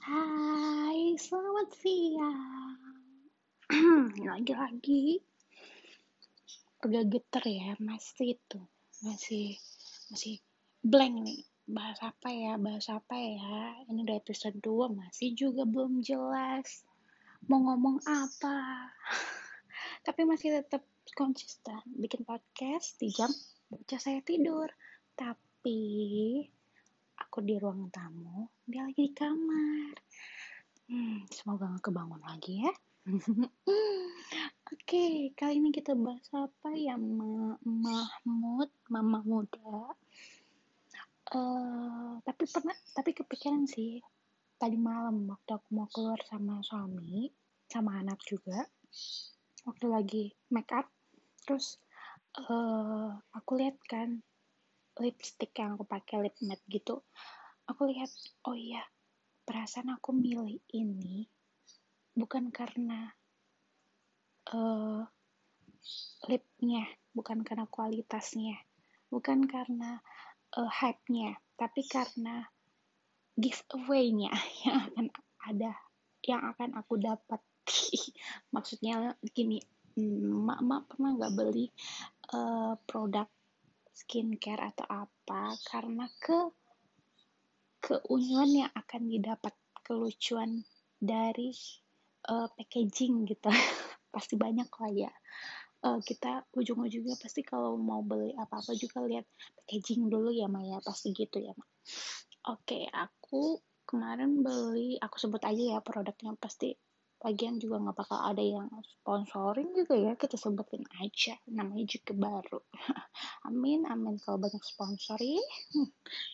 Hai, selamat siang. Lagi-lagi agak geter ya, masih itu, masih masih blank nih. Bahas apa ya, bahas apa ya. Ini udah episode 2, masih juga belum jelas. Mau ngomong apa. Tapi masih tetap konsisten bikin podcast di jam baca saya tidur. Tapi aku di ruang tamu, dia lagi di kamar. Hmm, semoga gak kebangun lagi ya. Oke, okay, kali ini kita bahas apa ya, Ma Mahmud, Mama Muda. Uh, tapi pernah, tapi kepikiran sih tadi malam waktu aku mau keluar sama suami, sama anak juga, waktu lagi make up, terus uh, aku lihat kan lipstick yang aku pakai lip matte gitu. Aku lihat oh iya perasaan aku milih ini bukan karena uh, lipnya bukan karena kualitasnya bukan karena uh, hype-nya tapi karena giveaway-nya yang akan ada yang akan aku dapat. Maksudnya gini mak mak pernah nggak beli uh, produk skincare atau apa karena ke keunguan yang akan didapat kelucuan dari uh, packaging gitu. Pasti banyak lah ya. Uh, kita ujung-ujungnya pasti kalau mau beli apa-apa juga lihat packaging dulu ya Maya pasti gitu ya Ma. Oke aku kemarin beli aku sebut aja ya produknya pasti lagian juga nggak bakal ada yang sponsoring juga ya kita sebutin aja namanya juga baru. Amin amin. Kalau banyak sponsor ya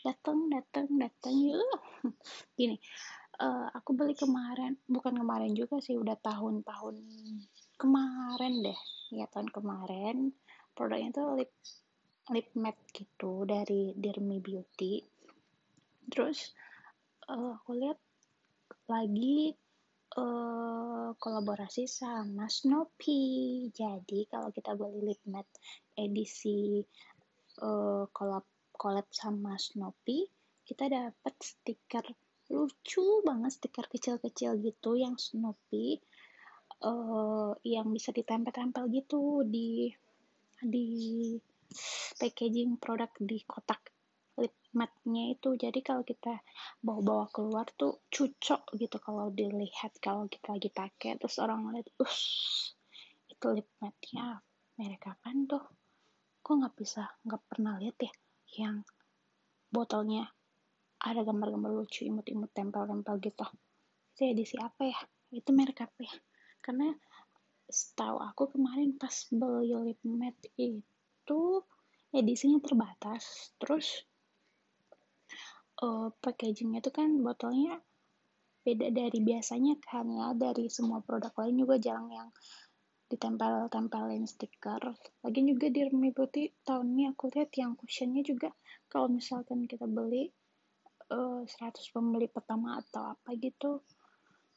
datang datang datang yuk. Gini uh, aku beli kemarin bukan kemarin juga sih udah tahun-tahun kemarin deh. Ya tahun kemarin. Produknya tuh lip lip matte gitu dari Dermi Beauty. Terus uh, aku lihat lagi uh, kolaborasi sama Snoopy. Jadi kalau kita beli lip matte edisi uh, collab collab sama Snoopy, kita dapat stiker lucu banget stiker kecil-kecil gitu yang Snoopy uh, yang bisa ditempel-tempel gitu di di packaging produk di kotak lip matte-nya itu. Jadi kalau kita bawa-bawa keluar tuh cucok gitu kalau dilihat kalau kita lagi pakai. Terus orang lihat us itu lip merek apa tuh? Kok nggak bisa nggak pernah lihat ya yang botolnya ada gambar-gambar lucu imut-imut tempel-tempel gitu. Itu edisi apa ya? Itu merek apa ya? Karena setahu aku kemarin pas beli lip matte itu edisinya terbatas. Terus uh, packagingnya itu kan botolnya beda dari biasanya kan ya. Dari semua produk lain juga jarang yang ditempel-tempelin stiker. Lagi juga di Remy Beauty tahun ini aku lihat yang cushionnya juga kalau misalkan kita beli uh, eh, 100 pembeli pertama atau apa gitu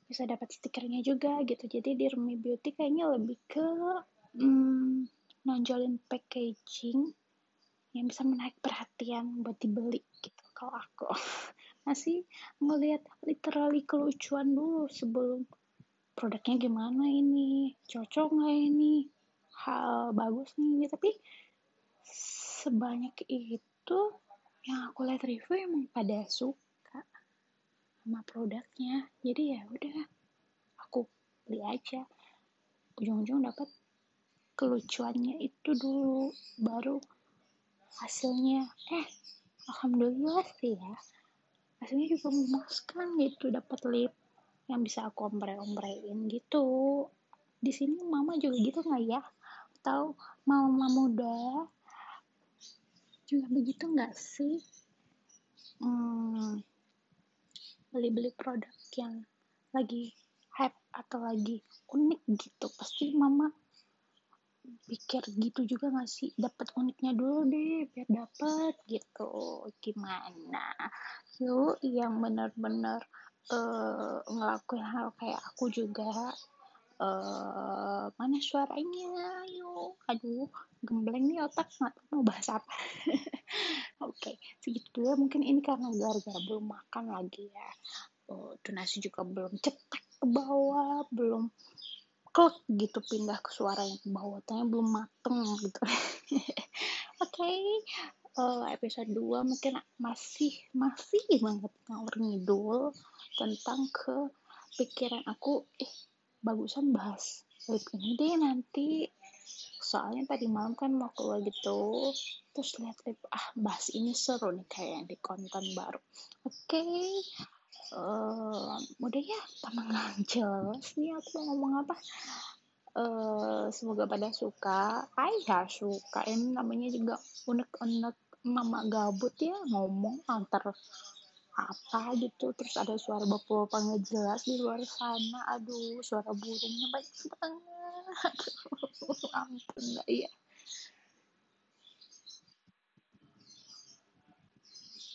bisa dapat stikernya juga gitu. Jadi di Remy Beauty kayaknya lebih ke hmm, nonjolin packaging yang bisa menarik perhatian buat dibeli gitu kalau aku. Masih ngelihat literally kelucuan dulu sebelum produknya gimana ini cocok nggak ini hal bagus nih ini. Tapi sebanyak itu yang aku lihat review emang pada suka sama produknya. Jadi ya udah aku beli aja. Ujung-ujung dapat kelucuannya itu dulu baru hasilnya. Eh alhamdulillah sih ya. Hasilnya juga memuaskan gitu dapat lip yang bisa aku ombre-ombrein gitu. Di sini mama juga gitu nggak ya? Atau mama muda juga begitu nggak sih? Hmm, beli-beli produk yang lagi hype atau lagi unik gitu. Pasti mama pikir gitu juga gak sih? Dapat uniknya dulu deh biar dapat gitu. Gimana? Yuk yang benar-benar uh, ngelakuin hal kayak aku juga uh, mana suaranya? Yuk. Aduh gembleng nih otak nggak mau bahas apa. Oke okay. segitu dulu. Mungkin ini karena gara-gara belum makan lagi ya. Oh, tuh nasi juga belum cetek ke bawah belum klek gitu pindah ke suara yang bawah tanya belum mateng gitu oke okay. uh, eh, episode 2 mungkin masih masih banget ngalor ngidul tentang ke pikiran aku eh bagusan bahas lip ini deh nanti soalnya tadi malam kan mau keluar gitu terus lihat lip ah bahas ini seru nih kayak di konten baru oke okay. Uh, udah ya tambah jelas nih aku ngomong apa? Uh, semoga pada suka. Ayah suka. Ini namanya juga unek-unek mama gabut ya ngomong antar apa gitu. Terus ada suara bapak-bapak nggak jelas di luar sana. Aduh suara burungnya banyak banget. Ampun nggak ya